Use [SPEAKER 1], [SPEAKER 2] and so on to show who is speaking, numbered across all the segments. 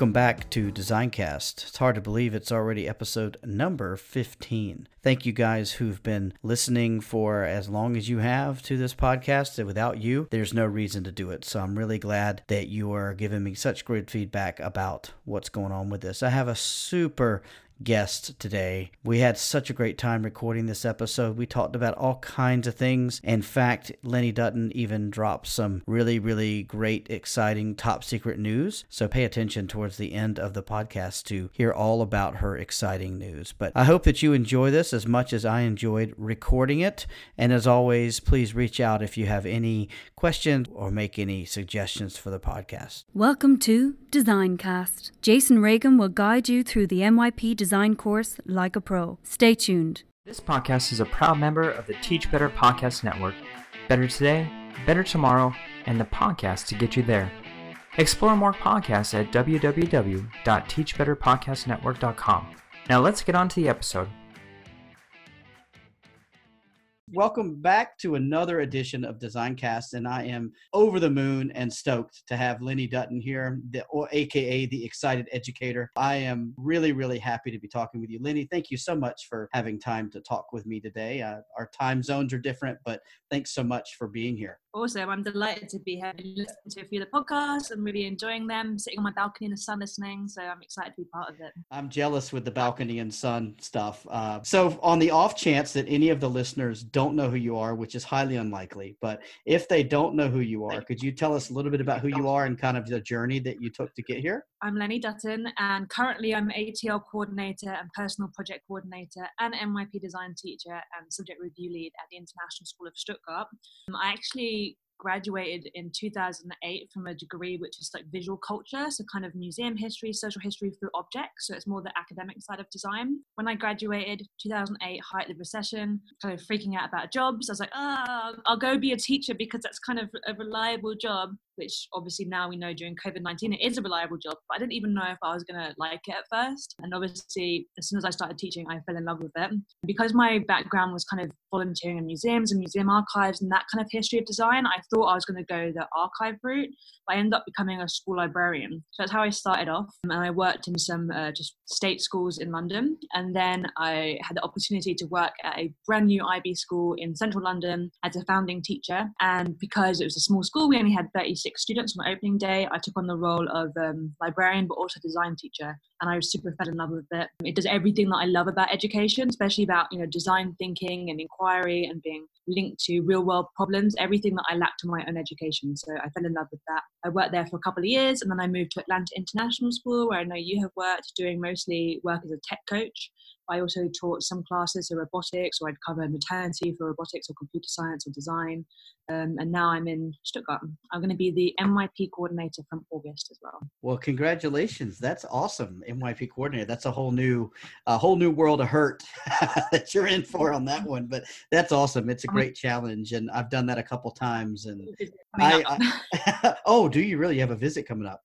[SPEAKER 1] Welcome back to Designcast. It's hard to believe it's already episode number 15. Thank you guys who've been listening for as long as you have to this podcast. Without you, there's no reason to do it. So I'm really glad that you are giving me such great feedback about what's going on with this. I have a super guest today. We had such a great time recording this episode. We talked about all kinds of things. In fact, Lenny Dutton even dropped some really, really great, exciting, top secret news. So pay attention towards the end of the podcast to hear all about her exciting news. But I hope that you enjoy this as much as I enjoyed recording it. And as always, please reach out if you have any questions or make any suggestions for the podcast.
[SPEAKER 2] Welcome to Designcast. Jason Reagan will guide you through the MYP design course like a pro. Stay tuned.
[SPEAKER 3] This podcast is a proud member of the Teach Better Podcast Network. Better today, better tomorrow, and the podcast to get you there. Explore more podcasts at www.teachbetterpodcastnetwork.com. Now let's get on to the episode.
[SPEAKER 1] Welcome back to another edition of Designcast, and I am over the moon and stoked to have Lenny Dutton here, the, or AKA the Excited Educator. I am really, really happy to be talking with you, Lenny. Thank you so much for having time to talk with me today. Uh, our time zones are different, but thanks so much for being here.
[SPEAKER 4] Awesome. I'm delighted to be here listening to a few of the podcasts. I'm really enjoying them, sitting on my balcony in the sun listening. So I'm excited to be part of it.
[SPEAKER 1] I'm jealous with the balcony and sun stuff. Uh, so, on the off chance that any of the listeners don't know who you are, which is highly unlikely, but if they don't know who you are, could you tell us a little bit about who you are and kind of the journey that you took to get here?
[SPEAKER 4] I'm Lenny Dutton, and currently I'm ATL coordinator and personal project coordinator and MYP design teacher and subject review lead at the International School of Stuttgart. Um, I actually graduated in 2008 from a degree which is like visual culture, so kind of museum history, social history through objects. So it's more the academic side of design. When I graduated, 2008, height of the recession, kind of freaking out about jobs. I was like, oh, I'll go be a teacher because that's kind of a reliable job which obviously now we know during COVID 19 it is a reliable job, but I didn't even know if I was going to like it at first. And obviously, as soon as I started teaching, I fell in love with it. Because my background was kind of volunteering in museums and museum archives and that kind of history of design, I thought I was going to go the archive route, but I ended up becoming a school librarian. So that's how I started off. And I worked in some uh, just state schools in London. And then I had the opportunity to work at a brand new IB school in central London as a founding teacher. And because it was a small school, we only had 36 six students on opening day. I took on the role of um, librarian, but also design teacher, and I was super fell in love with it. It does everything that I love about education, especially about you know design thinking and inquiry and being linked to real world problems. Everything that I lacked in my own education, so I fell in love with that. I worked there for a couple of years, and then I moved to Atlanta International School, where I know you have worked, doing mostly work as a tech coach. I also taught some classes of robotics, or I'd cover maternity for robotics or computer science or design. Um, and now I'm in Stuttgart. I'm going to be the MYP coordinator from August as well.
[SPEAKER 1] Well, congratulations! That's awesome, MYP coordinator. That's a whole new, a whole new world of hurt that you're in for on that one. But that's awesome. It's a great challenge, and I've done that a couple times. And I, I oh, do you really you have a visit coming up?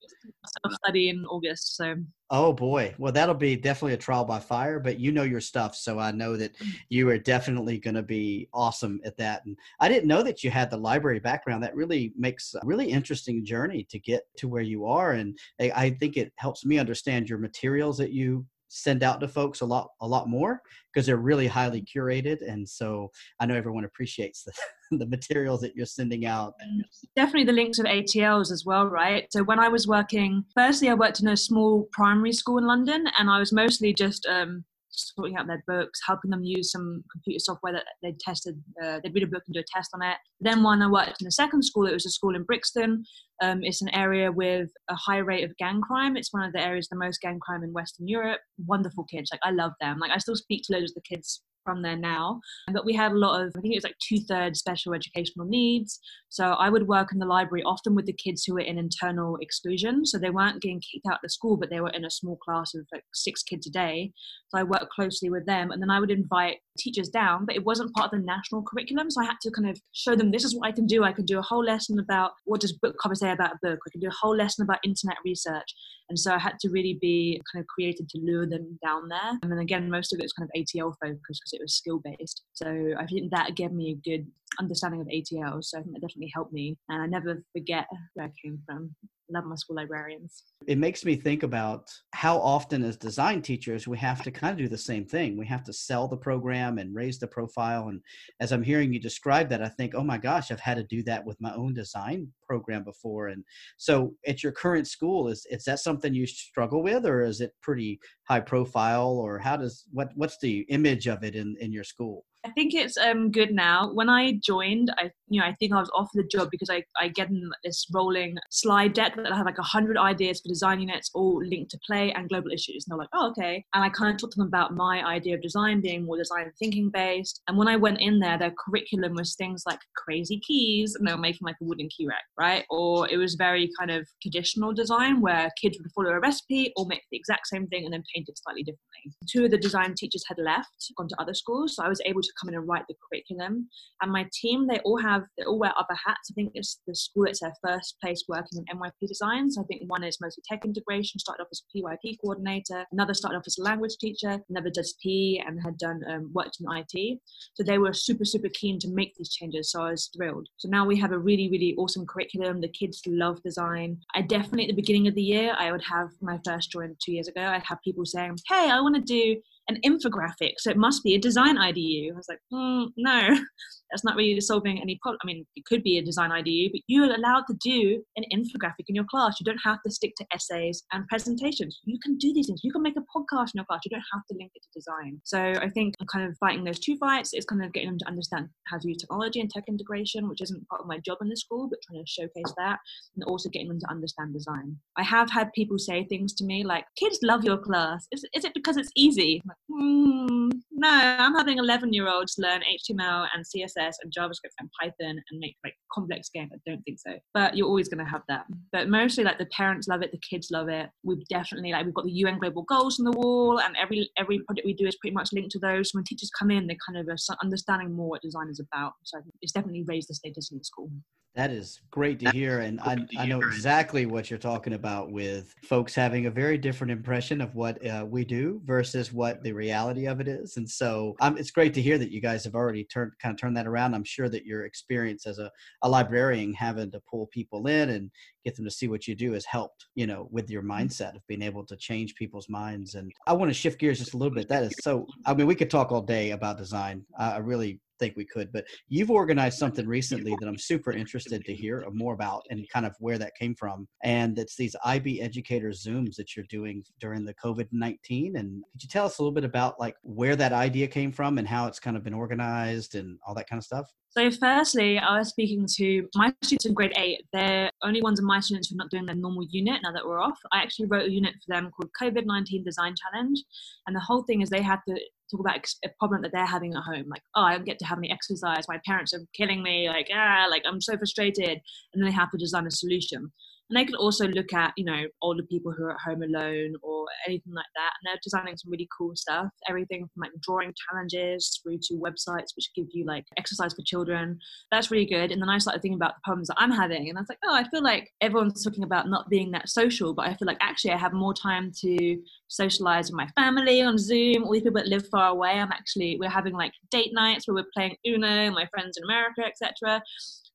[SPEAKER 4] Self study in August, so
[SPEAKER 1] Oh boy. Well, that'll be definitely a trial by fire, but you know your stuff. So I know that mm. you are definitely going to be awesome at that. And I didn't know that you had the library background. That really makes a really interesting journey to get to where you are. And I think it helps me understand your materials that you send out to folks a lot a lot more because they're really highly curated and so i know everyone appreciates the, the materials that you're sending out
[SPEAKER 4] mm, definitely the links of atls as well right so when i was working firstly i worked in a small primary school in london and i was mostly just um, sorting out their books, helping them use some computer software that they'd tested. Uh, they'd read a book and do a test on it. Then when I worked in a second school, it was a school in Brixton. Um, it's an area with a high rate of gang crime. It's one of the areas the most gang crime in Western Europe. Wonderful kids, like I love them. Like I still speak to loads of the kids from there now. But we had a lot of, I think it was like two thirds special educational needs. So I would work in the library often with the kids who were in internal exclusion. So they weren't getting kicked out of school, but they were in a small class of like six kids a day. So I worked closely with them. And then I would invite teachers down, but it wasn't part of the national curriculum. So I had to kind of show them this is what I can do. I can do a whole lesson about what does book cover say about a book. I can do a whole lesson about internet research. And so I had to really be kind of creative to lure them down there. And then again, most of it was kind of ATL focused because it was skill based. So I think that gave me a good understanding of ATL. So I think that definitely helped me. And I never forget where I came from. love my school librarians.
[SPEAKER 1] It makes me think about how often, as design teachers, we have to kind of do the same thing. We have to sell the program and raise the profile. And as I'm hearing you describe that, I think, oh my gosh, I've had to do that with my own design program before. And so, at your current school, is is that something you struggle with, or is it pretty high profile, or how does what what's the image of it in in your school?
[SPEAKER 4] I think it's um, good now. When I joined, I you know I think I was offered the job because I, I get this rolling slide deck that I have like a hundred ideas for design units all linked to play and global issues. And they're like, oh okay. And I kind of talked to them about my idea of design being more design thinking based. And when I went in there, their curriculum was things like crazy keys, and they were making like a wooden key rack, right? Or it was very kind of traditional design where kids would follow a recipe or make the exact same thing and then paint it slightly differently. Two of the design teachers had left, gone to other schools, so I was able to come in and write the curriculum. And my team, they all have, they all wear other hats. I think it's the school, it's their first place working in MYP design. So I think one is mostly tech integration, started off as PYP coordinator, another started off as a language teacher, another does P and had done um, worked in IT. So they were super, super keen to make these changes. So I was thrilled. So now we have a really, really awesome curriculum. The kids love design. I definitely, at the beginning of the year, I would have my first join two years ago, I'd have people saying, Hey, I want to do an infographic, so it must be a design IDU. I was like, mm, no, that's not really solving any problem. I mean, it could be a design IDU, but you're allowed to do an infographic in your class. You don't have to stick to essays and presentations. You can do these things. You can make a podcast in your class. You don't have to link it to design. So I think I'm kind of fighting those two fights. It's kind of getting them to understand how to use technology and tech integration, which isn't part of my job in the school, but trying to showcase that, and also getting them to understand design. I have had people say things to me like, "Kids love your class. Is, is it because it's easy?" Mm, no, I'm having 11 year olds learn HTML and CSS and JavaScript and Python and make like complex games. I don't think so. But you're always going to have that. But mostly like the parents love it, the kids love it. We've definitely like we've got the UN global goals on the wall and every every project we do is pretty much linked to those. When teachers come in, they kind of are understanding more what design is about. So it's definitely raised the status in the school.
[SPEAKER 1] That is great to hear. And I, I know exactly what you're talking about with folks having a very different impression of what uh, we do versus what the reality of it is. And so um, it's great to hear that you guys have already turned kind of turned that around. I'm sure that your experience as a, a librarian having to pull people in and get them to see what you do has helped, you know, with your mm-hmm. mindset of being able to change people's minds. And I want to shift gears just a little bit. That is so, I mean, we could talk all day about design. I really think we could. But you've organized something recently that I'm super interested to hear more about and kind of where that came from. And it's these IB educator Zooms that you're doing during the COVID 19. And could you tell us a little bit about like where that idea came from and how it's kind of been organized and all that kind of stuff?
[SPEAKER 4] So, firstly, I was speaking to my students in grade eight. They're only ones of my students who are not doing their normal unit now that we're off. I actually wrote a unit for them called COVID 19 Design Challenge. And the whole thing is they have to talk about a problem that they're having at home like oh i don't get to have any exercise my parents are killing me like ah like i'm so frustrated and then they have to design a solution and they can also look at, you know, older people who are at home alone or anything like that. And they're designing some really cool stuff. Everything from like drawing challenges through to websites which give you like exercise for children. That's really good. And then I started thinking about the problems that I'm having. And I was like, oh, I feel like everyone's talking about not being that social, but I feel like actually I have more time to socialize with my family on Zoom. All these people that live far away, I'm actually, we're having like date nights where we're playing Uno, my friends in America, etc.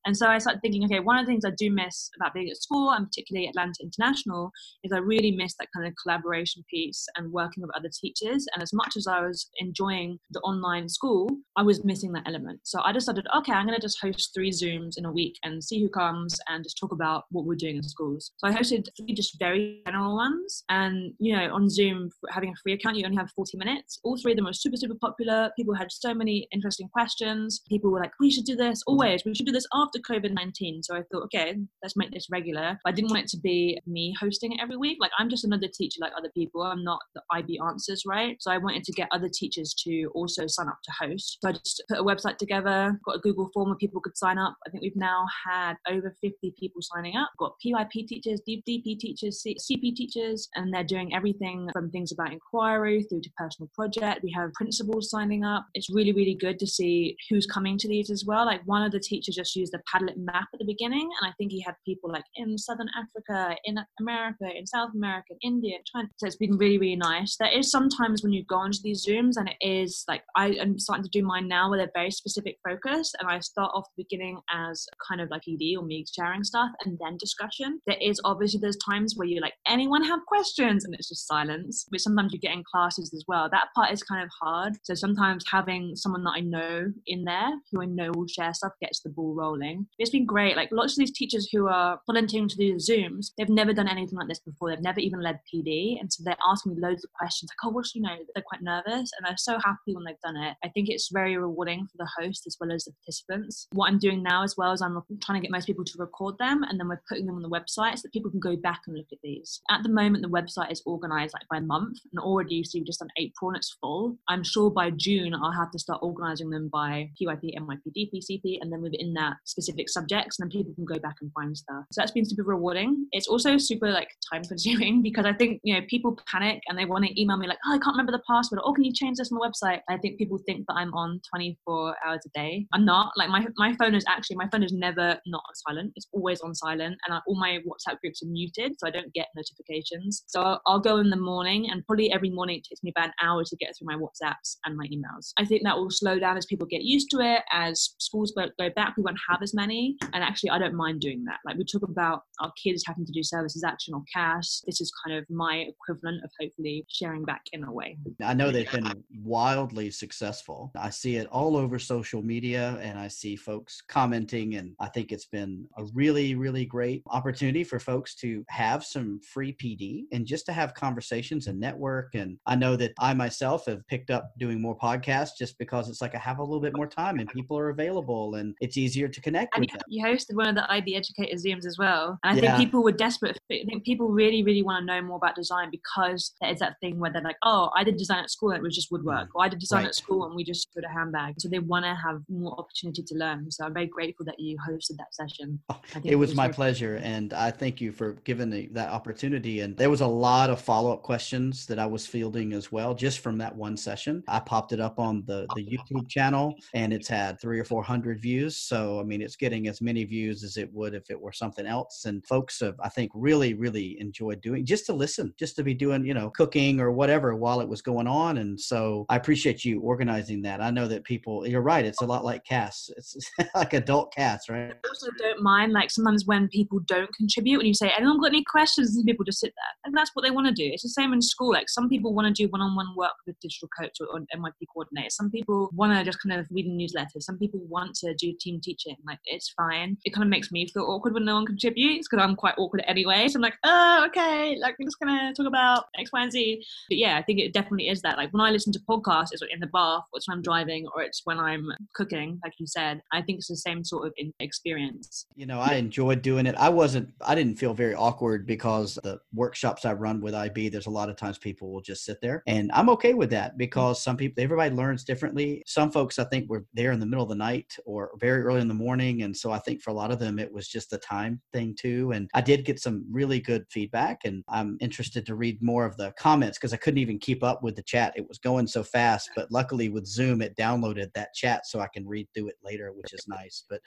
[SPEAKER 4] And so I started thinking, okay, one of the things I do miss about being at school, and particularly Atlanta International, is I really miss that kind of collaboration piece and working with other teachers. And as much as I was enjoying the online school, I was missing that element. So I decided, okay, I'm going to just host three Zooms in a week and see who comes and just talk about what we're doing in schools. So I hosted three just very general ones. And, you know, on Zoom, having a free account, you only have 40 minutes. All three of them were super, super popular. People had so many interesting questions. People were like, we should do this always. We should do this after after COVID 19. So I thought, okay, let's make this regular. I didn't want it to be me hosting it every week. Like, I'm just another teacher like other people. I'm not the IB answers, right? So I wanted to get other teachers to also sign up to host. So I just put a website together, got a Google form where people could sign up. I think we've now had over 50 people signing up. Got PYP teachers, DP teachers, CP teachers, and they're doing everything from things about inquiry through to personal project. We have principals signing up. It's really, really good to see who's coming to these as well. Like one of the teachers just used the Padlet map at the beginning, and I think he had people like in Southern Africa, in America, in South America, India, China. So it's been really, really nice. There is sometimes when you go into these Zooms, and it is like I am starting to do mine now where they're very specific focus, and I start off the beginning as kind of like ED or me sharing stuff, and then discussion. There is obviously there's times where you're like, anyone have questions, and it's just silence. But sometimes you get in classes as well. That part is kind of hard. So sometimes having someone that I know in there who I know will share stuff gets the ball rolling. It's been great. Like lots of these teachers who are volunteering to do the Zooms, they've never done anything like this before. They've never even led PD. And so they're asking me loads of questions like, oh, what should you know? They're quite nervous and they're so happy when they've done it. I think it's very rewarding for the host as well as the participants. What I'm doing now as well is I'm trying to get most people to record them and then we're putting them on the website so that people can go back and look at these. At the moment, the website is organized like by month and already you see we've just done April and it's full. I'm sure by June I'll have to start organizing them by PYP, MYP, DP, CP, and then within that specific subjects, and then people can go back and find stuff. So that's been super rewarding. It's also super like time consuming because I think, you know, people panic and they want to email me like, oh, I can't remember the password. Oh, can you change this on the website? I think people think that I'm on 24 hours a day. I'm not. Like my, my phone is actually, my phone is never not on silent. It's always on silent and I, all my WhatsApp groups are muted so I don't get notifications. So I'll, I'll go in the morning and probably every morning it takes me about an hour to get through my WhatsApps and my emails. I think that will slow down as people get used to it. As schools go back, we won't have as many. And actually, I don't mind doing that. Like we talk about our kids having to do service as action or CAS. This is kind of my equivalent of hopefully sharing back in a way.
[SPEAKER 1] I know they've been wildly successful. I see it all over social media and I see folks commenting, and I think it's been a really, really great opportunity for folks to have some free PD and just to have conversations and network. And I know that I myself have picked up doing more podcasts just because it's like I have a little bit more time and people are available and it's easier to connect
[SPEAKER 4] and
[SPEAKER 1] with them.
[SPEAKER 4] You hosted one of the IB Educator Zooms as well. And I yeah. think people were desperate. I think people really, really want to know more about design because there's that thing where they're like, oh, I did design at school and it was just woodwork. Mm. Or I did design right. at school and we just put a handbag. So they want to have more opportunity to learn. So I'm very grateful that you hosted that session.
[SPEAKER 1] Oh, it, was, was my pleasure. Fun. And I thank you for giving the, that opportunity. And there was a lot of follow up questions that I was fielding as well, just from that one session. I popped it up on the, the YouTube channel and it's had three or 400 views. So, I mean, it's getting as many views as it would if it were something else. And folks have, I think, really, really enjoyed doing just to listen, just to be doing, you know, cooking or whatever while it was going on. And so I appreciate you organizing that. I know that people, you're right. It's a lot like CAS. It's like adult CAS, right?
[SPEAKER 4] I also don't mind, like sometimes when people don't contribute, when you say, anyone got any questions? And people just sit there. And that's what they want to do. It's the same in school. Like some people want to do one-on-one work with digital coach or, or MYP coordinator. Some people want to just kind of read a newsletter. Some people want to do team teaching. Like it's fine. It kind of makes me feel awkward when no one contributes because I'm quite awkward anyway. So I'm like, oh, okay, like I'm just gonna talk about X, Y, and Z. But yeah, I think it definitely is that. Like when I listen to podcasts, it's in the bath, or it's when I'm driving, or it's when I'm cooking, like you said. I think it's the same sort of experience.
[SPEAKER 1] You know, I enjoyed doing it. I wasn't, I didn't feel very awkward because the workshops I run with IB, there's a lot of times people will just sit there, and I'm okay with that because some people, everybody learns differently. Some folks, I think, were there in the middle of the night or very early in the morning, and so I think for a lot of them, it was just the time thing too. And I did get some really good feedback, and I'm interested to read more of the comments because I couldn't even keep up with the chat. It was going so fast, but luckily with Zoom, it downloaded that chat so I can read through it later, which is nice. But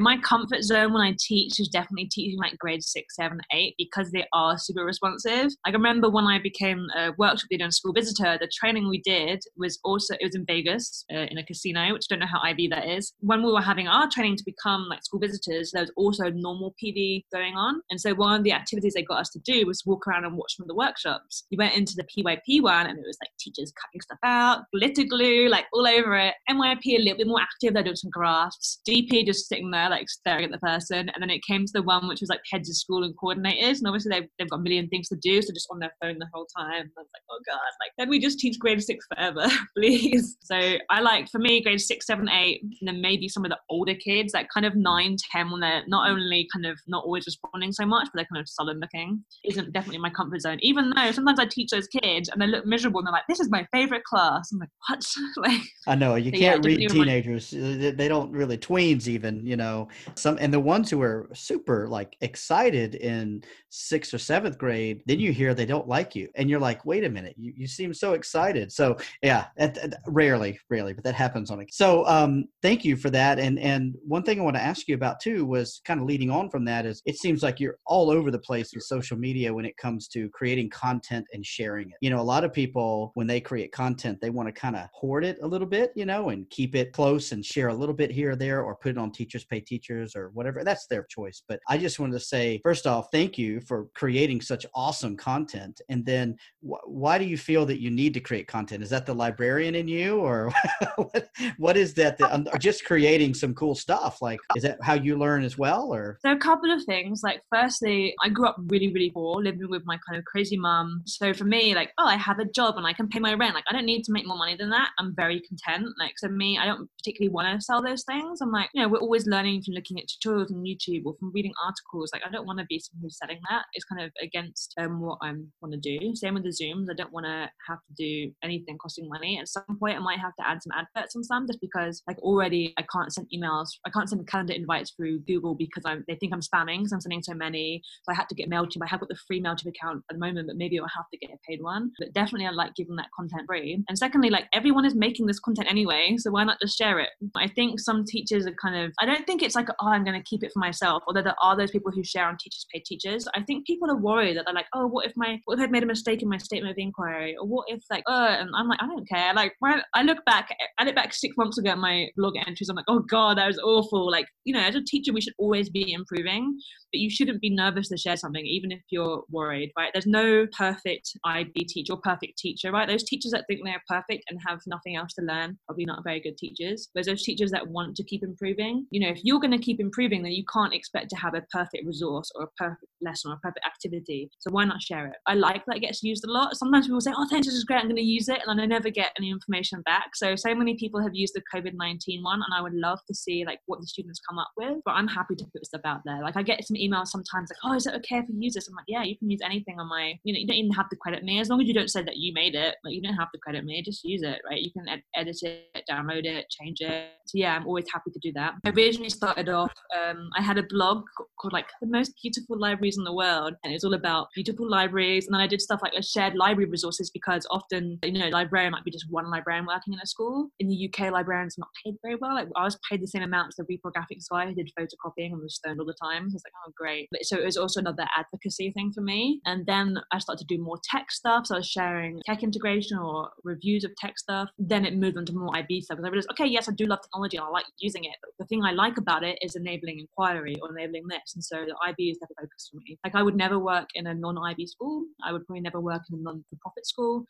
[SPEAKER 4] my comfort zone when I teach is definitely teaching like grade six, seven, eight because they are super responsive. Like I remember when I became a workshop leader and school visitor, the training we did was also it was in Vegas uh, in a casino, which I don't know how IB that is. When we were having our training to become like school visitors, there was also normal PD going on. And so one of the activities they got us to do was walk around and watch of the workshops. You went into the PYP one and it was like teachers cutting stuff out, glitter glue, like all over it. MYP a little bit more active, they're doing some graphs. DP just sitting there like staring at the person. And then it came to the one which was like heads of school and coordinators. And obviously they've, they've got a million things to do, so just on their phone the whole time. I was like, oh God, like then we just teach grade six forever, please. So I like for me grade six, seven, eight, and then maybe some of the older kids, like kind of mm. nine, ten, when they're not mm. only kind of not always responding so much, but they're kind of sullen looking, isn't definitely my comfort zone. Even though sometimes I teach those kids and they look miserable and they're like, This is my favorite class. I'm like, What? like
[SPEAKER 1] I know you can't yeah, read teenagers. Uh, my- they don't really tweens even, you know. Some and the ones who are super like excited in sixth or seventh grade, then you hear they don't like you. And you're like, wait a minute, you, you seem so excited. So yeah, at, at, rarely, rarely, but that happens on it. So um thank you for that. And and one one thing I want to ask you about too was kind of leading on from that is it seems like you're all over the place with social media when it comes to creating content and sharing it. You know, a lot of people when they create content, they want to kind of hoard it a little bit, you know, and keep it close and share a little bit here or there or put it on teachers pay teachers or whatever. That's their choice. But I just wanted to say first off, thank you for creating such awesome content. And then wh- why do you feel that you need to create content? Is that the librarian in you or what, what is that, that just creating some cool stuff? Like is that how you learn as well or?
[SPEAKER 4] There are a couple of things like firstly i grew up really really poor living with my kind of crazy mum. So for me like oh i have a job and i can pay my rent like i don't need to make more money than that. I'm very content like so me i don't particularly want to sell those things. I'm like you know we're always learning from looking at tutorials on youtube or from reading articles like i don't want to be someone who's selling that. It's kind of against um, what i want to do. Same with the zooms i don't want to have to do anything costing money. At some point i might have to add some adverts on some just because like already i can't send emails i can't send calendar invites through Google because I'm, they think I'm spamming because I'm sending so many. So I had to get MailChimp. I have got the free MailChimp account at the moment, but maybe I'll have to get a paid one. But definitely I like giving that content free. And secondly, like everyone is making this content anyway, so why not just share it? I think some teachers are kind of, I don't think it's like, oh, I'm going to keep it for myself, although there are those people who share on Teachers Pay Teachers. I think people are worried that they're like, oh, what if my, what if I've made a mistake in my statement of inquiry? Or what if like, oh, and I'm like, I don't care. Like, when I look back, I look back six months ago at my blog entries, I'm like, oh God, that was awful. Like, you know, as a teacher, we should always be improving but you shouldn't be nervous to share something even if you're worried right? There's no perfect ib teacher or perfect teacher right? Those teachers that think they're perfect and have nothing else to learn probably not very good teachers. Whereas those teachers that want to keep improving you know if you're going to keep improving then you can't expect to have a perfect resource or a perfect lesson or a perfect activity. So why not share it? I like that it gets used a lot. Sometimes people say oh thanks this is great i'm going to use it and then i never get any information back. So so many people have used the covid-19 one and i would love to see like what the students come up with but i'm happy to put stuff out there. Like i get some emails sometimes like, oh, is it okay if we use this? I'm like, yeah, you can use anything on my, you know, you don't even have to credit me as long as you don't say that you made it. Like, you don't have to credit me, just use it, right? You can ed- edit it, download it, change it. So yeah, I'm always happy to do that. I originally started off, um, I had a blog called like the most beautiful libraries in the world, and it's all about beautiful libraries. And then I did stuff like a shared library resources because often, you know, librarian might be just one librarian working in a school. In the UK, librarians are not paid very well. Like I was paid the same amount as the reprographics guy who did photocopying and was stoned all the time. I was like, oh great. So it was also another advocacy thing for me. And then I started to do more tech stuff. So I was sharing tech integration or reviews of tech stuff. Then it moved on to more IB stuff because I realized, okay, yes, I do love technology and I like using it. But the thing I like about it is enabling inquiry or enabling this. And so the IB is the focus for me. Like I would never work in a non-IB school. I would probably never work in a non-for-profit school.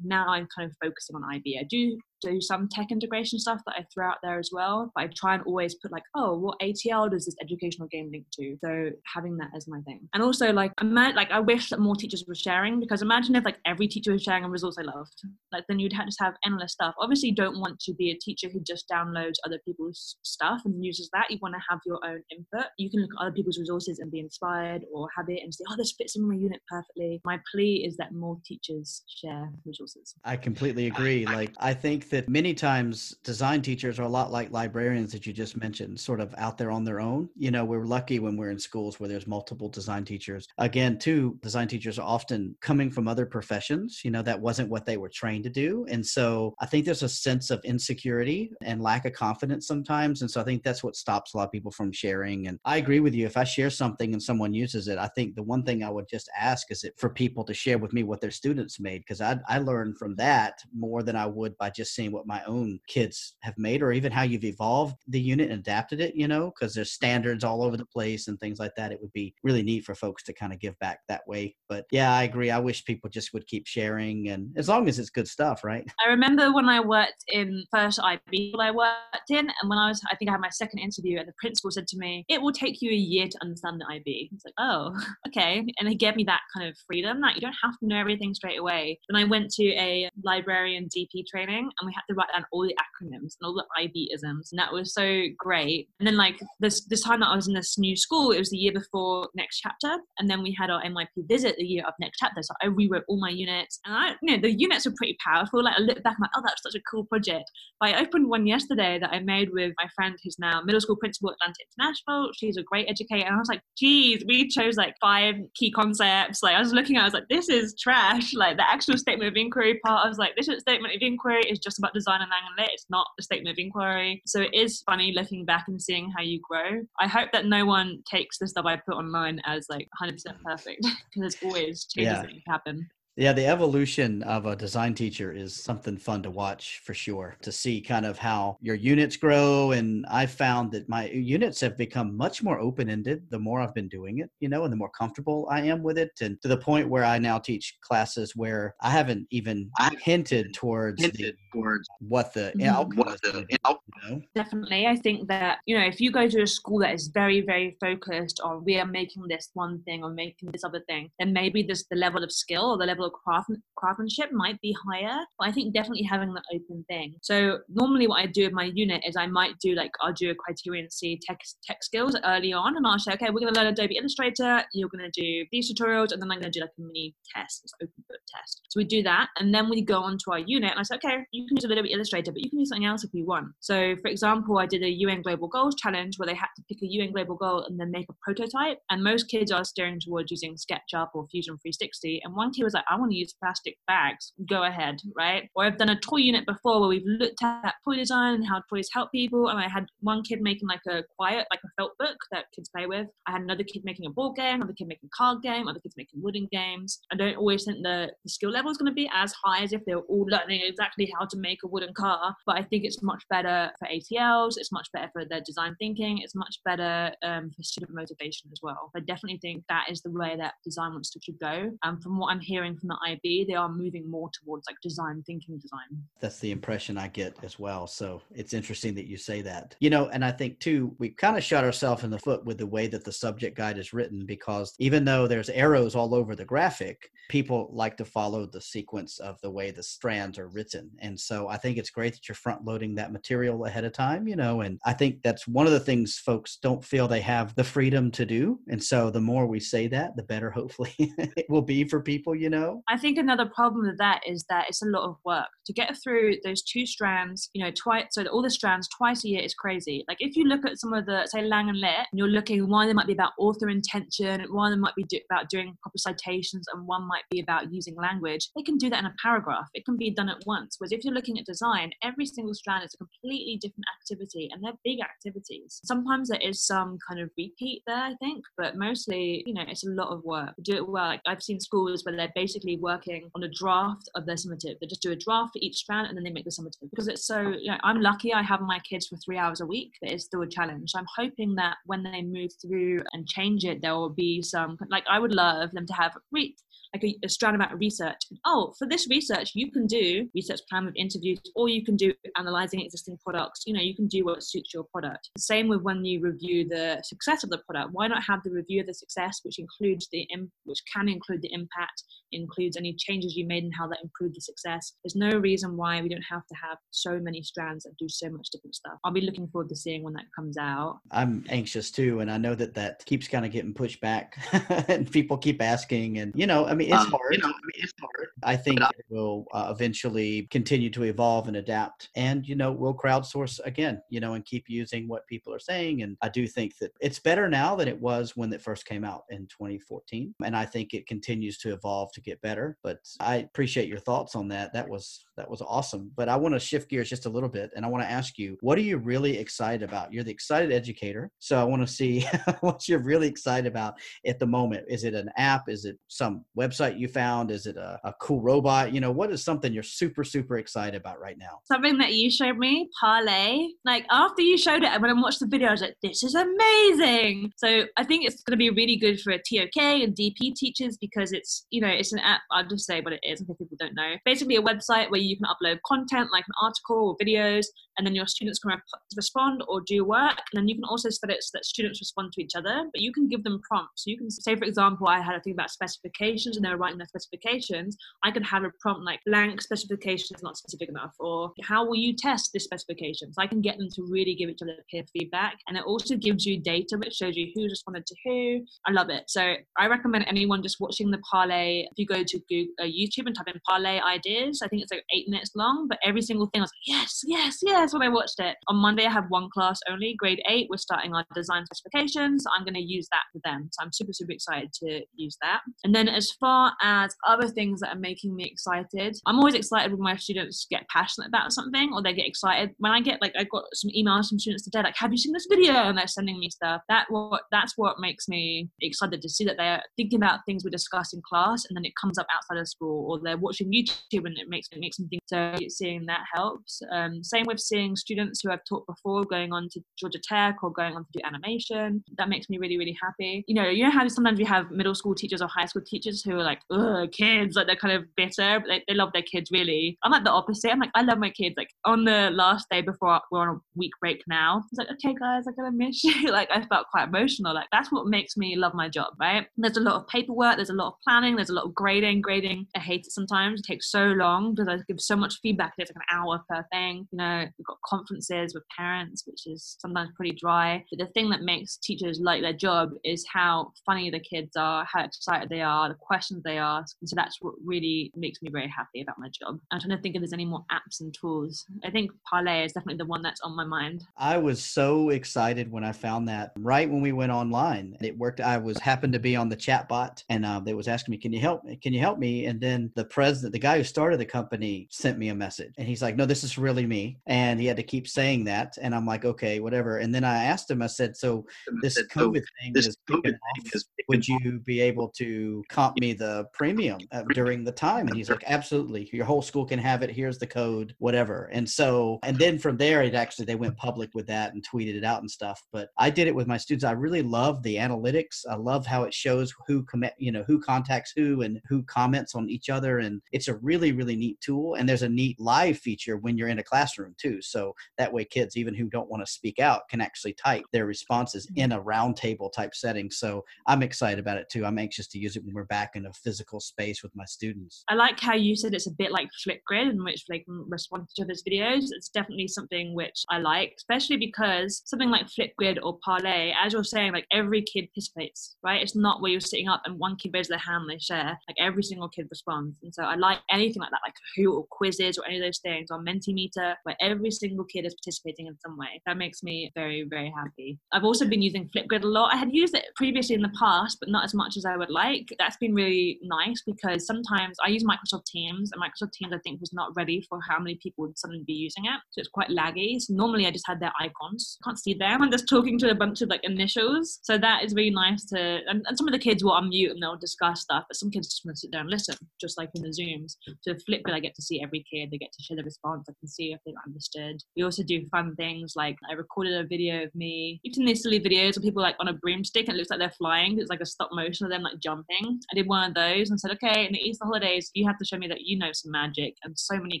[SPEAKER 4] Now I'm kind of focusing on IB. I do do some tech integration stuff that I throw out there as well. But I try and always put like, oh, what ATL does this educational game link to? So having that as my thing. And also like I meant like I wish that more teachers were sharing because imagine if like every teacher was sharing a resource I loved. Like then you'd have just have endless stuff. Obviously you don't want to be a teacher who just downloads other people's stuff and uses that. You want to have your own input. You can look at other people's resources and be inspired or have it and say, oh, this fits in my unit perfectly. My plea is that more teachers share resources.
[SPEAKER 1] I completely agree. Like I think that many times design teachers are a lot like librarians that you just mentioned, sort of out there on their own. You know, we're lucky when we're in schools where there's multiple design teachers. Again, too, design teachers are often coming from other professions. You know, that wasn't what they were trained to do. And so I think there's a sense of insecurity and lack of confidence sometimes. And so I think that's what stops a lot of people from sharing. And I agree with you. If I share something and someone uses it, I think the one thing I would just ask is it for people to share with me what their students made because I, I learned from that more than I would by just seeing what my own kids have made or even how you've evolved the unit and adapted it, you know, because there's standards all over the place and things like that. It would be really neat for folks to kind of give back that way. But yeah, I agree. I wish people just would keep sharing and as long as it's good stuff, right?
[SPEAKER 4] I remember when I worked in first IB I worked in and when I was I think I had my second interview and the principal said to me, It will take you a year to understand the IB. It's like, oh, okay. And he gave me that kind of freedom that you don't have to know everything straight away. Then I went to a librarian DP training and we had to write down all the acronyms and all the IB isms. And that was so great. And then like this this time that I was in this new school, it was the year before next chapter. And then we had our MYP visit the year of next chapter. So I rewrote all my units. And I you know the units were pretty powerful. Like I look back, I'm like, oh that's such a cool project. But I opened one yesterday that I made with my friend who's now middle school principal at Atlanta International. She's a great educator. And I was like, geez, we chose like five key concepts. Like I was looking at, I was like, this is trash. Like the actual statement of inquiry part, I was like, this statement of inquiry is just about design and Lang and Lit. It's not a statement of inquiry. So it is funny looking back and seeing how you grow. I hope that no one takes the stuff I put online as like 100% perfect because there's always changes yeah. that happen.
[SPEAKER 1] Yeah, the evolution of a design teacher is something fun to watch for sure. To see kind of how your units grow, and I found that my units have become much more open-ended the more I've been doing it, you know, and the more comfortable I am with it, and to the point where I now teach classes where I haven't even I hinted towards hinted the, towards what the mm-hmm. outcome what the,
[SPEAKER 4] you know? Definitely, I think that you know if you go to a school that is very very focused on we are making this one thing or making this other thing, then maybe this the level of skill or the level craft, craftsmanship might be higher, but I think definitely having the open thing. So normally what I do with my unit is I might do like I'll do a criterion C tech tech skills early on, and I'll say okay we're going to learn Adobe Illustrator, you're going to do these tutorials, and then I'm going to do like a mini test, this open book test. So we do that, and then we go on to our unit, and I say okay you can use a Adobe Illustrator, but you can use something else if you want. So for example, I did a UN Global Goals challenge where they had to pick a UN Global Goal and then make a prototype, and most kids are steering towards using SketchUp or Fusion 360, and one kid was like I want to use plastic bags, go ahead, right? Or I've done a toy unit before where we've looked at that toy design and how toys help people. And I had one kid making like a quiet, like a felt book that kids play with. I had another kid making a board game, another kid making a card game, other kids making wooden games. I don't always think the, the skill level is going to be as high as if they were all learning exactly how to make a wooden car. But I think it's much better for ATLs. It's much better for their design thinking. It's much better um, for student motivation as well. I definitely think that is the way that design wants to go. And from what I'm hearing from the IB, they are moving more towards like design thinking design.
[SPEAKER 1] That's the impression I get as well. So it's interesting that you say that. You know, and I think too, we kind of shot ourselves in the foot with the way that the subject guide is written because even though there's arrows all over the graphic, people like to follow the sequence of the way the strands are written. And so I think it's great that you're front loading that material ahead of time, you know, and I think that's one of the things folks don't feel they have the freedom to do. And so the more we say that, the better hopefully it will be for people, you know.
[SPEAKER 4] I think another problem with that is that it's a lot of work to get through those two strands, you know, twice. So all the strands twice a year is crazy. Like if you look at some of the, say, Lang and Lit, and you're looking, one of them might be about author intention, one of them might be do, about doing proper citations, and one might be about using language. They can do that in a paragraph. It can be done at once. Whereas if you're looking at design, every single strand is a completely different activity, and they're big activities. Sometimes there is some kind of repeat there, I think, but mostly, you know, it's a lot of work. Do it well. Like I've seen schools where they're basically working on a draft of their summative. They just do a draft for each strand and then they make the summative because it's so, you know, I'm lucky I have my kids for three hours a week, but it's still a challenge. So I'm hoping that when they move through and change it, there will be some, like, I would love them to have, read like a, a strand about research. Oh, for this research, you can do research plan with interviews, or you can do analyzing existing products. You know, you can do what suits your product. Same with when you review the success of the product. Why not have the review of the success, which includes the which can include the impact, includes any changes you made and how that improved the success. There's no reason why we don't have to have so many strands that do so much different stuff. I'll be looking forward to seeing when that comes out.
[SPEAKER 1] I'm anxious too, and I know that that keeps kind of getting pushed back, and people keep asking, and you know, I mean, it's um, hard. You know, I mean, it's hard. I think it will uh, eventually continue to evolve and adapt, and you know, we'll crowdsource again, you know, and keep using what people are saying. And I do think that it's better now than it was when it first came out in 2014, and I think it continues to evolve to get better. But I appreciate your thoughts on that. That was that was awesome. But I want to shift gears just a little bit, and I want to ask you, what are you really excited about? You're the excited educator, so I want to see what you're really excited about at the moment. Is it an app? Is it some website you found? Is it a, a cool robot? You know, what is something you're super super excited about right now?
[SPEAKER 4] Something that you showed me, Parlay. Like after you showed it, when I watched the video, I was like, this is amazing. So I think it's going to be really good for TOK and DP teachers because it's you know it's an app. I'll just say what it is in case people don't know. Basically, a website where you can upload content like an article or videos, and then your students can respond or do work. And then you can also set it so that students respond to each other, but you can give them prompts. You can say, for example, I had a thing about specifications and they were writing their specifications. I could have a prompt like blank specifications not specific enough, or how will you test this specification? So I can get them to really give each other peer feedback. And it also gives you data which shows you who's responded to who. I love it. So I recommend anyone just watching the parlay, if you go go to Google, uh, YouTube and type in parlay ideas. I think it's like eight minutes long, but every single thing I was like, yes, yes, yes, when I watched it. On Monday, I have one class only, grade eight. We're starting our design specifications. I'm going to use that for them. So I'm super, super excited to use that. And then as far as other things that are making me excited, I'm always excited when my students get passionate about something or they get excited. When I get like, I got some emails from students today, like, have you seen this video? And they're sending me stuff. That what that's what makes me excited to see that they're thinking about things we discuss in class and then it comes up outside of school or they're watching YouTube and it makes it makes them think so seeing that helps. Um, same with seeing students who I've taught before going on to Georgia Tech or going on to do animation. That makes me really, really happy. You know, you know how sometimes we have middle school teachers or high school teachers who are like, ugh, kids, like they're kind of bitter, but they, they love their kids really. I'm like the opposite. I'm like, I love my kids. Like on the last day before we're on a week break now, it's like, okay, guys, I'm gonna miss you. like I felt quite emotional. Like that's what makes me love my job, right? There's a lot of paperwork, there's a lot of planning, there's a lot of grading. Grading, I hate it sometimes. It takes so long because I give so much feedback. It's like an hour per thing. You know, we've got conferences with parents, which is sometimes pretty dry. But the thing that makes teachers like their job is how funny the kids are, how excited they are, the questions they ask. And so that's what really makes me very happy about my job. I'm trying to think if there's any more apps and tools. I think Parlay is definitely the one that's on my mind.
[SPEAKER 1] I was so excited when I found that right when we went online. It worked. I was happened to be on the chat bot and uh, they was asking me, "Can you help me? Can you help me?" And then the president, the guy who started the company, sent me a message, and he's like, "No, this is really me." And he had to keep saying that, and I'm like, "Okay, whatever." And then I asked him. I said, "So this COVID thing
[SPEAKER 5] this
[SPEAKER 1] is
[SPEAKER 5] COVID thing
[SPEAKER 1] off.
[SPEAKER 5] is
[SPEAKER 1] Would you be able to comp me the premium uh, during the time?" And he's like, "Absolutely. Your whole school can have it. Here's the code, whatever." And so, and then from there, it actually they went public with that and tweeted it out and stuff. But I did it with my students. I really love the analytics. I love how it shows who commit, you know, who contacts who and who comments on each other. And it's a really, really neat tool. And there's a neat live feature when you're in a classroom too. So that way, kids, even who don't want to speak out, can actually type their responses mm. in a roundtable type setting. So I'm excited about it too. I'm anxious to use it when we're back in a physical space with my students.
[SPEAKER 4] I like how you said it's a bit like Flipgrid in which they can respond to each other's videos. It's definitely something which I like, especially because something like Flipgrid or Parlay, as you're saying, like every kid participates, right? It's not where you're sitting up and one kid raises their hand, they share. Like every single kid responds. And so I like anything like that, like Kahoot or quizzes or any of those things, on Mentimeter, where every single kid is participating in some way. That makes me very, very happy. I've also been using Flipgrid a lot. I had used it previously in the past, but not as much as I would like. That's been really nice because sometimes I use Microsoft Teams, and Microsoft Teams I think was not ready for how many people would suddenly be using it. So it's quite laggy. So normally I just had their icons. Can't see them. I'm just talking to a bunch of like initials. So that is really nice to and, and some of the kids will unmute and they'll discuss stuff, but some kids just to sit down and listen, just like in the Zooms. So Flipgrid I get to see every kid, they get to share the response, I can see if they've understood. We also do fun things like I recorded a video of me. You've seen these silly videos of people like on a broomstick and it looks like they're flying. It's like a stop motion of them like jumping. I did one of those and said, okay, in the Easter holidays, you have to show me that you know some magic. And so many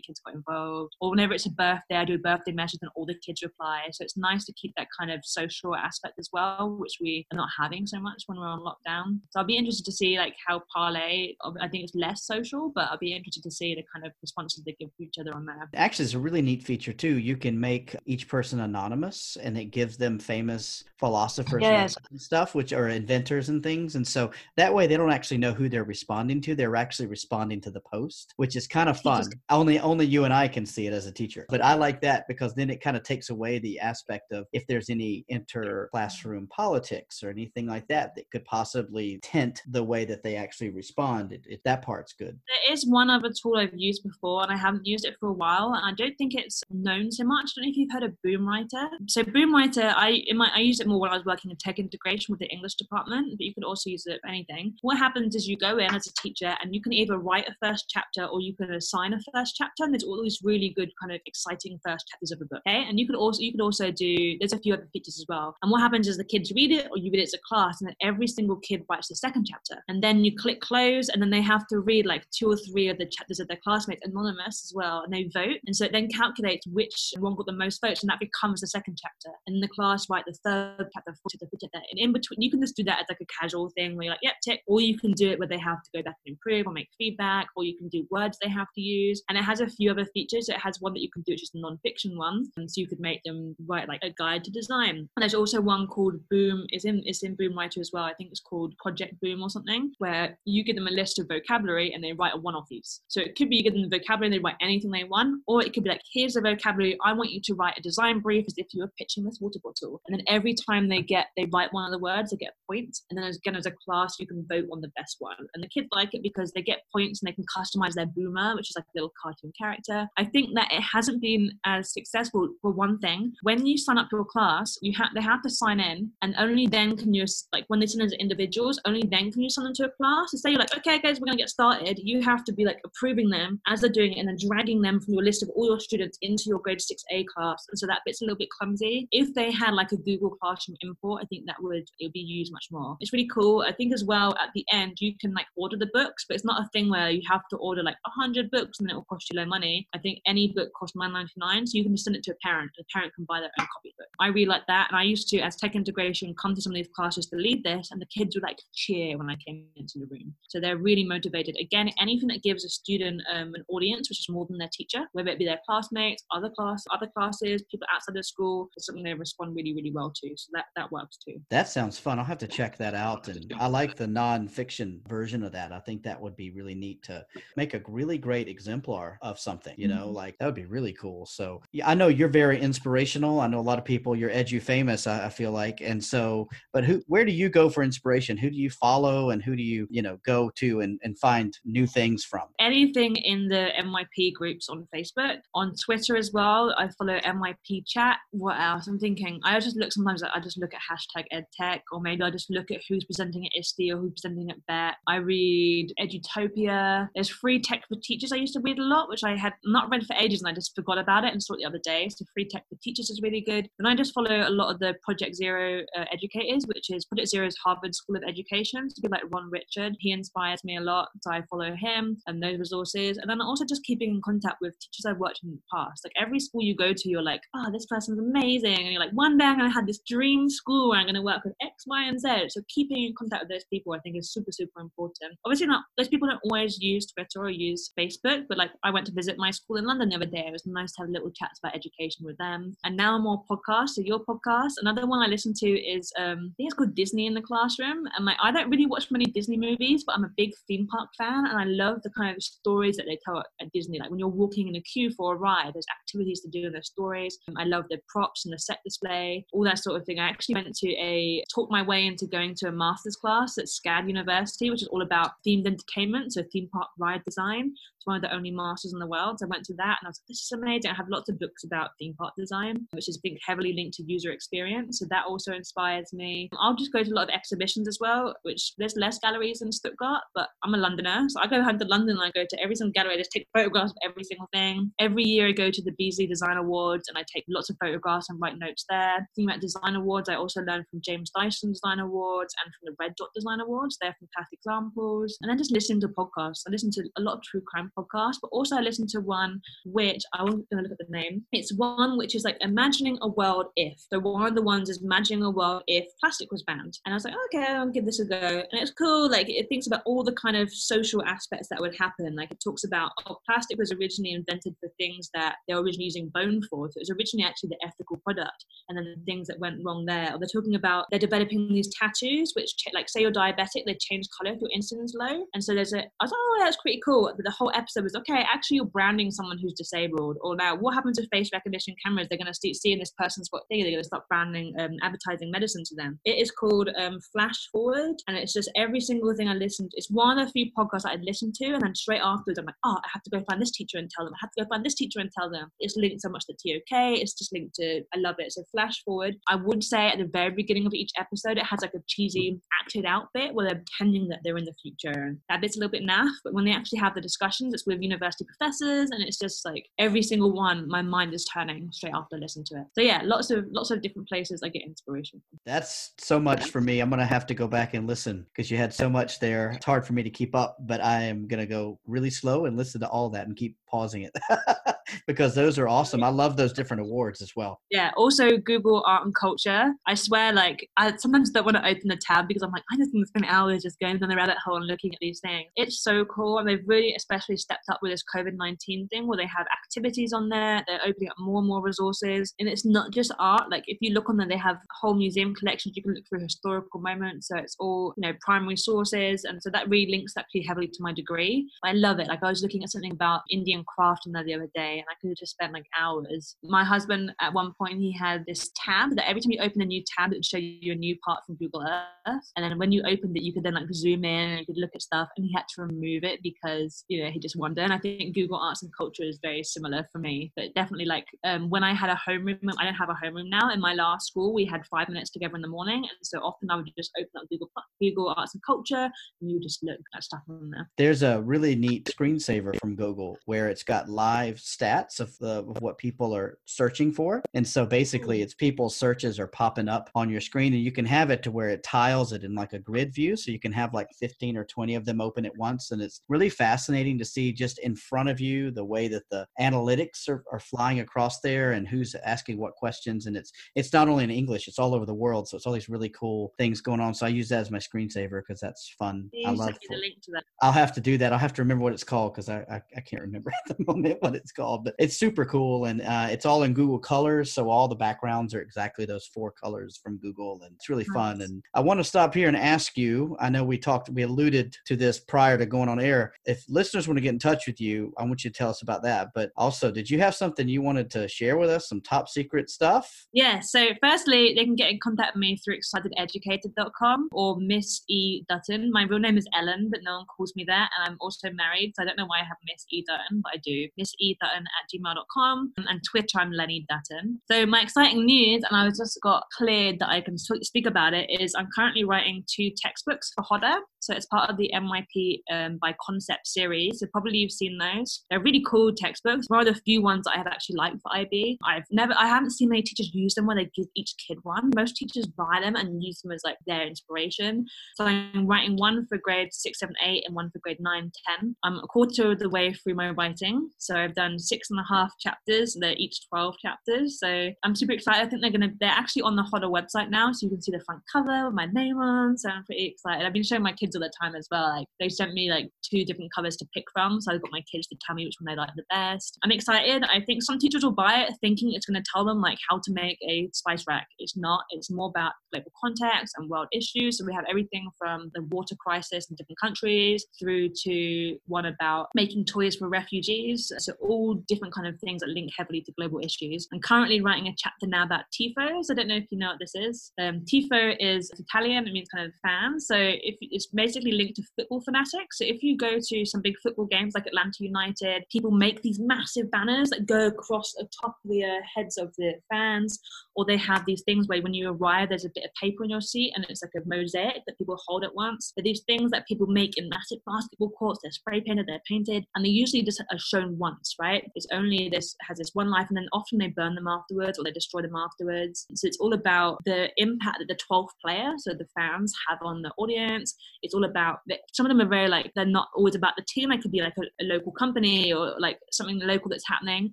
[SPEAKER 4] kids got involved. Or whenever it's a birthday, I do a birthday message and all the kids reply. So it's nice to keep that kind of social aspect as well, which we are not having so much when we're on lockdown. So I'll be interested to see like how Parlay, I think it's less social, but I'll be interested to see the kind of responses they give to each other on there.
[SPEAKER 1] Actually, it's a really neat feature too. You can make each person anonymous, and it gives them famous philosophers
[SPEAKER 4] Yes.
[SPEAKER 1] and stuff, which are inventors and things. And so that way, they don't actually know who they're responding to. They're actually responding to the post, which is kind of fun.
[SPEAKER 4] Teachers-
[SPEAKER 1] Only only you and I can see it as a teacher. But I like that because then it kind of takes away the aspect of if there's any inter classroom politics or anything like that that could possibly tint the way that they actually respond. It, it, that part's good.
[SPEAKER 4] There is one other tool I've used before, and I haven't used it for a while. And I don't think it's known so much. I don't know if you've heard of Boomwriter. So Boomwriter, I my I used it more when I was working in tech integration with the English department, but you could also use it for anything. What happens is you go in as a teacher, and you can either write a first chapter or you can assign a first chapter. And there's all these really good kind of exciting first chapters of a book. Okay, and you could also you could also do there's a few other features as well. And what happens is the kids read it or you read it as a class, and then every single kid writes the second chapter, and then you click close, and then they have to read like two or three of the chapters of their classmates, anonymous as well, and they vote, and so it then calculates which one got the most votes, and that becomes the second chapter. And the class write the third chapter, fourth chapter, chapter, and in between, you can just do that as like a casual thing where you're like, yep, tick, or you can do it where they have to go back and improve or make feedback, or you can do words they have to use, and it has a few other features. It has one that you can do, which is a non-fiction one, and so you could make them write like a guide to design. And there's also one called Boom, is in it's in BoomWriter as well. I think it's called Project Boom or something, where you give them a list list of vocabulary and they write a one off use. So it could be you give them the vocabulary and they write anything they want, or it could be like, here's the vocabulary. I want you to write a design brief as if you were pitching this water bottle. And then every time they get, they write one of the words, they get a point. And then again, as a class, you can vote on the best one. And the kids like it because they get points and they can customize their boomer, which is like a little cartoon character. I think that it hasn't been as successful for one thing. When you sign up a class, you have they have to sign in, and only then can you like when they sign as individuals, only then can you sign to a class. So say you're like, okay, guys, we're gonna get started. You have to be like approving them as they're doing it, and then dragging them from your list of all your students into your grade six A class. And so that bit's a little bit clumsy. If they had like a Google Classroom import, I think that would it would be used much more. It's really cool. I think as well at the end you can like order the books, but it's not a thing where you have to order like a hundred books and it will cost you low money. I think any book costs nine ninety nine, so you can just send it to a parent. The parent can buy their own copy book. I really like that, and I used to, as tech integration, come to some of these classes to lead this, and the kids would like cheer when I came into the room. So they're really motivated. Again, anything that gives a student um, an audience, which is more than their teacher, whether it be their classmates, other class, other classes, people outside the school, is something they respond really, really well to. So that that works too.
[SPEAKER 1] That sounds fun. I'll have to check that out. And I like the non-fiction version of that. I think that would be really neat to make a really great exemplar of something. You know, mm-hmm. like that would be really cool. So yeah, I know you're very inspirational. I know a lot of people. You're edu famous. I, I feel like, and so, but who? Where do you go for inspiration? Who do you follow, and who do you you know go to and and find new things from?
[SPEAKER 4] Anything in the MYP groups on Facebook, on Twitter as well. I follow MYP chat. What else? I'm thinking. I just look sometimes. I just look at hashtag EdTech, or maybe I just look at who's presenting at ISTE or who's presenting at BETT. I read Edutopia. There's free tech for teachers. I used to read a lot, which I had not read for ages, and I just forgot about it and saw it the other day. So free tech for teachers is really good. And I just follow a lot of the Project Zero uh, educators, which is Project Zero's Harvard School of Education. So people like Ron Ritchhart, he inspires me a lot. So I follow him and those resources. And then also just keeping in contact with teachers I've worked in the past. Like every school you go to, you're like, oh, this person's amazing. And you're like, one day I'm going to have this dream school where I'm going to work with X, Y, and Z. So keeping in contact with those people, I think is super, super important. Obviously, not those people don't always use Twitter or use Facebook, but like I went to visit my school in London the other day. It was nice to have little chats about education with them. And now more podcasts. So your podcast. Another one I listen to is um, I think it's called Disney in the Classroom. And like I don't really watch many Disney movies, but I'm a big theme park fan, and I love the kind of stories that they tell at Disney. Like when you're walking in a queue for a ride, there's activities to do in their stories. Um, I love the props and the set display, all that sort of thing. I actually went to a talk my way into going to a master's class at SCAD University, which is all about themed entertainment, so theme park ride design one of the only masters in the world. So I went to that and I was like, this is amazing. I have lots of books about theme park design, which is being heavily linked to user experience. So that also inspires me. I'll just go to a lot of exhibitions as well, which there's less galleries in Stuttgart, but I'm a Londoner. So I go home to London and I go to every single gallery, I just take photographs of every single thing. Every year I go to the Beazley Design Awards and I take lots of photographs and write notes there. Thinking about design awards, I also learn from James Dyson Design Awards and from the Red Dot Design Awards. They're fantastic examples. And then just listening to podcasts. I listen to a lot of true crime podcast, but also I listened to one which I wasn't going to look at the name. It's one which is like imagining a world if. So one of the ones is imagining a world if plastic was banned. And I was like, okay, I'll give this a go. And it's cool. Like it thinks about all the kind of social aspects that would happen. Like it talks about oh, plastic was originally invented for things that they were originally using bone for. So it was originally actually the ethical product. And then the things that went wrong there. Or they're talking about they're developing these tattoos, which like say you're diabetic, they change color if your insulin's low. And so there's a I was like, oh, that's pretty cool. But the whole episode was okay, actually you're branding someone who's disabled. Or now, what happens with face recognition cameras? They're going to see seeing this person's got thing. They're going to start branding, um, advertising medicine to them. It is called um, Flash Forward, and it's just every single thing I listened. It's one of the few podcasts I'd listened to, and then straight afterwards, I'm like, oh, I have to go find this teacher and tell them. I have to go find this teacher and tell them. It's linked so much to TOK. It's just linked to. I love it. So Flash Forward. I would say at the very beginning of each episode, it has like a cheesy acted out bit where they're pretending that they're in the future. And that bit's a little bit naff, but when they actually have the discussions, it's with university professors and it's just like every single one my mind is turning straight after I listen to it so yeah lots of lots of different places i get inspiration from
[SPEAKER 1] that's so much for me i'm gonna have to go back and listen because you had so much there it's hard for me to keep up but i am gonna go really slow and listen to all that and keep pausing it because those are awesome. I love those different awards as well.
[SPEAKER 4] Yeah. Also, Google Art and Culture. I swear, like, I sometimes don't want to open the tab because I'm like, I just want to spend hours just going down the rabbit hole and looking at these things. It's so cool. And they've really, especially stepped up with this COVID 19 thing where they have activities on there. They're opening up more and more resources. And it's not just art. Like, if you look on there, they have whole museum collections. You can look through historical moments. So it's all, you know, primary sources. And so that really links actually heavily to my degree. I love it. Like, I was looking at something about Indian craft on there the other day and I could have just spent like hours. My husband, at one point, he had this tab that every time you open a new tab, it would show you a new part from Google Earth. And then when you opened it, you could then like zoom in and you could look at stuff and he had to remove it because, you know, he just wondered. And I think Google Arts and Culture is very similar for me. But definitely like um, when I had a homeroom, I don't have a homeroom now. In my last school, we had five minutes together in the morning. And so often I would just open up Google, Google Arts and Culture and you just look at stuff on there.
[SPEAKER 1] There's a really neat screensaver from Google where it's got live stats of, the, of what people are searching for. And so basically, it's people's searches are popping up on your screen, and you can have it to where it tiles it in like a grid view. So you can have like 15 or 20 of them open at once. And it's really fascinating to see just in front of you the way that the analytics are, are flying across there and who's asking what questions. And it's it's not only in English, it's all over the world. So it's all these really cool things going on. So I use that as my screensaver because that's fun. I love
[SPEAKER 4] the link to that.
[SPEAKER 1] I'll have to do that. I'll have to remember what it's called because I, I, I can't remember at the moment what it's called. But it's super cool and uh, it's all in Google Colors, so all the backgrounds are exactly those four colors from Google, and it's really fun. And I want to stop here and ask you. I know we talked, we alluded to this prior to going on air. If listeners want to get in touch with you, I want you to tell us about that. But also, did you have something you wanted to share with us? Some top secret stuff?
[SPEAKER 4] Yeah, so firstly, they can get in contact with me through excitededucated.com or Miss E. Dutton. My real name is Ellen, but no one calls me that. And I'm also married, so I don't know why I have Miss E. Dutton, but I do. Miss E. Dutton at gmail.com. And Twitter, I'm Lenny Dutton. So my exciting news, and I just got cleared that I can speak about it, is I'm currently writing two textbooks for Hodder. So it's part of the MYP um, by Concept series. So probably you've seen those. They're really cool textbooks. One of the few ones that I have actually liked for IB. I've never, I haven't seen many teachers use them where they give each kid one. Most teachers buy them and use them as like their inspiration. So I'm writing one for grade six, seven, eight, and one for grade nine, ten. I'm a quarter of the way through my writing. So I've done six and a half chapters. They're each 12 chapters. So I'm super excited. I think they're going to, they're actually on the Hodder website now. So you can see the front cover with my name on. So I'm pretty excited. I've been showing my kids all the time as well. Like they sent me like two different covers to pick from. So I've got my kids to tell me which one they like the best. I'm excited. I think some teachers will buy it thinking it's going to tell them like how to make a spice rack. It's not. It's more about global context and world issues. So we have everything from the water crisis in different countries through to one about making toys for refugees. So all different kind of things that link heavily to global issues. I'm currently writing a chapter now about tifos. I don't know if you know what this is. Um, tifo is Italian. It means kind of fan. So if it's basically linked to football fanatics. So if you go to some big football games like Atlanta United, people make these massive banners that go across the top of the uh, heads of the fans, or they have these things where when you arrive, there's a bit of paper in your seat and it's like a mosaic that people hold at once. But these things that people make in massive basketball courts, they're spray painted, they're painted, and they usually just are shown once, right? It's only this has this one life, and then often they burn them afterwards or they destroy them afterwards. So it's all about the impact that the 12th player, so the fans, have on the audience. It's all about that. Some of them are very like they're not always about the team. It could be like a, a local company or like something local that's happening,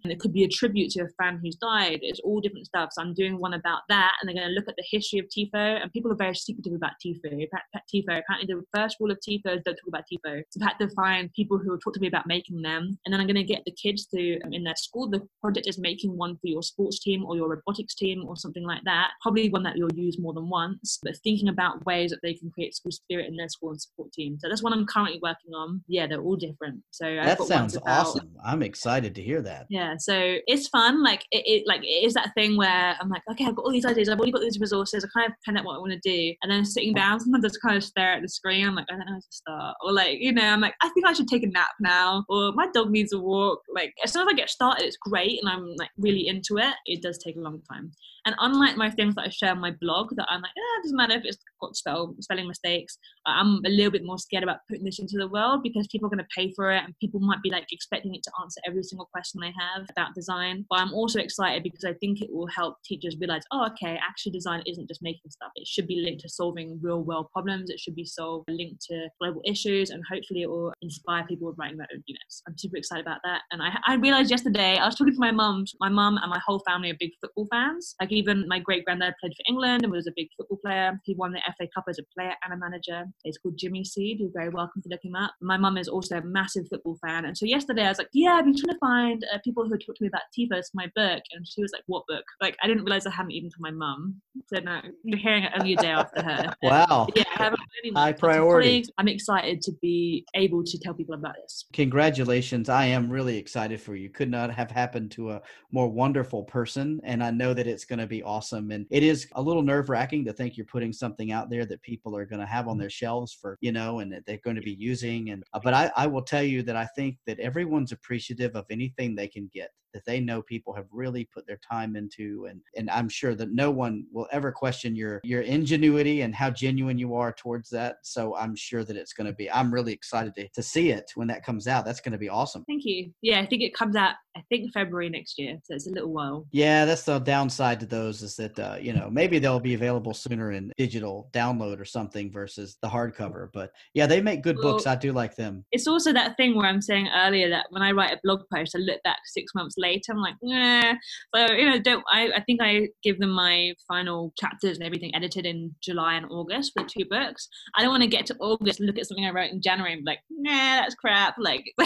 [SPEAKER 4] and it could be a tribute to a fan who's died. It's all different stuff. So I'm doing one about that, and they're going to look at the history of TIFO. And people are very secretive about TIFO. TIFO. Apparently, the first rule of TIFO is don't talk about TIFO. So I've had to find people who will talk to me about making them, and then I'm going to get the kids to um, in their school. The project is making one for your sports team or your robotics team or something like that. Probably one that you'll use more than once, but thinking about ways that they can create school spirit in their school and support team. So that's one I'm currently working on. Yeah, they're all different. So I've
[SPEAKER 1] That sounds
[SPEAKER 4] about-
[SPEAKER 1] awesome. I'm excited to hear that.
[SPEAKER 4] yeah, so it's fun. Like it, it, like it is that thing where I'm like, okay, I've got all these ideas. I've already got these resources. I kind of pen out what I want to do, and then sitting down, sometimes I just kind of stare at the screen. I'm like, I don't know how to start, or like, you know, I'm like, I think I should take a nap now, or my dog needs a walk. Like as soon as I get started, it's great, and I'm like really into it. It does take a long time. And unlike my things that I share on my blog, that I'm like, eh, it doesn't matter if it's got spell spelling mistakes. I'm a little bit more scared about putting this into the world because people are going to pay for it, and people might be like expecting it to answer every single question they have about design. But I'm also excited because I think it will help teachers realize, oh, okay, actually, design isn't just making stuff. It should be linked to solving real world problems. It should be solved linked to global issues, and hopefully, it will inspire people with writing their own units. I'm super excited about that, and I, I realized yesterday, I was talking to my mum. My mum and my whole family are big football fans. Like even my great granddad played for England and was a big football player. He won the FA Cup as a player and a manager. It's called Jimmy Seed. You're very welcome to look him up. My mum is also a massive football fan. And so yesterday I was like, yeah, I've been trying to find uh, people who talk to me about Tifos, my book. And she was like, what book? Like I didn't realize I hadn't even told my mum. So now you're hearing it only a day after her.
[SPEAKER 1] Wow.
[SPEAKER 4] Yeah, I haven't
[SPEAKER 1] High priority.
[SPEAKER 4] I'm excited to be able to tell people about this.
[SPEAKER 1] Congratulations. I am really excited for you. Could not have happened to a more wonderful person. And I know that it's going to be awesome. And it is a little nerve wracking to think you're putting something out there that people are going to have on their shelves for, you know, and that they're going to be using. And, uh, but I, I will tell you that I think that everyone's appreciative of anything they can get that they know people have really put their time into and and I'm sure that no one will ever question your your ingenuity and how genuine you are towards that. So I'm sure that it's going to be I'm really excited to, to see it when that comes out. That's going to be awesome.
[SPEAKER 4] Thank you. Yeah I think it comes out I think February next year so it's a little while
[SPEAKER 1] yeah that's the downside to those is that uh, you know maybe they'll be available sooner in digital download or something versus the hardcover but yeah they make good well, books I do like them
[SPEAKER 4] it's also that thing where I'm saying earlier that when I write a blog post I look back six months later. I'm like, nah. So you know, don't I? I think I give them my final chapters and everything edited in July and August for the two books. I don't want to get to August and look at something I wrote in January and be like, nah, that's crap. Like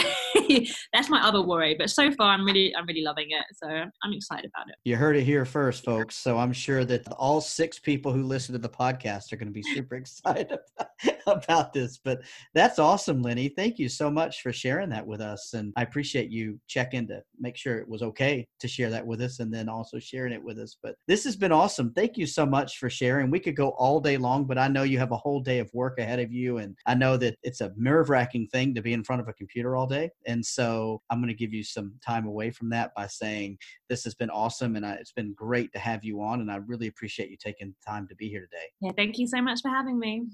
[SPEAKER 4] that's my other worry. But so far, I'm really, I'm really loving it. So I'm excited about it.
[SPEAKER 1] You heard it here first, folks. So I'm sure that all six people who listen to the podcast are going to be super excited about this. But that's awesome, Lenny. Thank you so much for sharing that with us, and I appreciate you checking to make sure it was okay to share that with us and then also sharing it with us. But this has been awesome. Thank you so much for sharing. We could go all day long, but I know you have a whole day of work ahead of you. And I know that it's a nerve wracking thing to be in front of a computer all day. And so I'm going to give you some time away from that by saying this has been awesome. And I, it's been great to have you on. And I really appreciate you taking time to be here today.
[SPEAKER 4] Yeah, thank you so much for having me.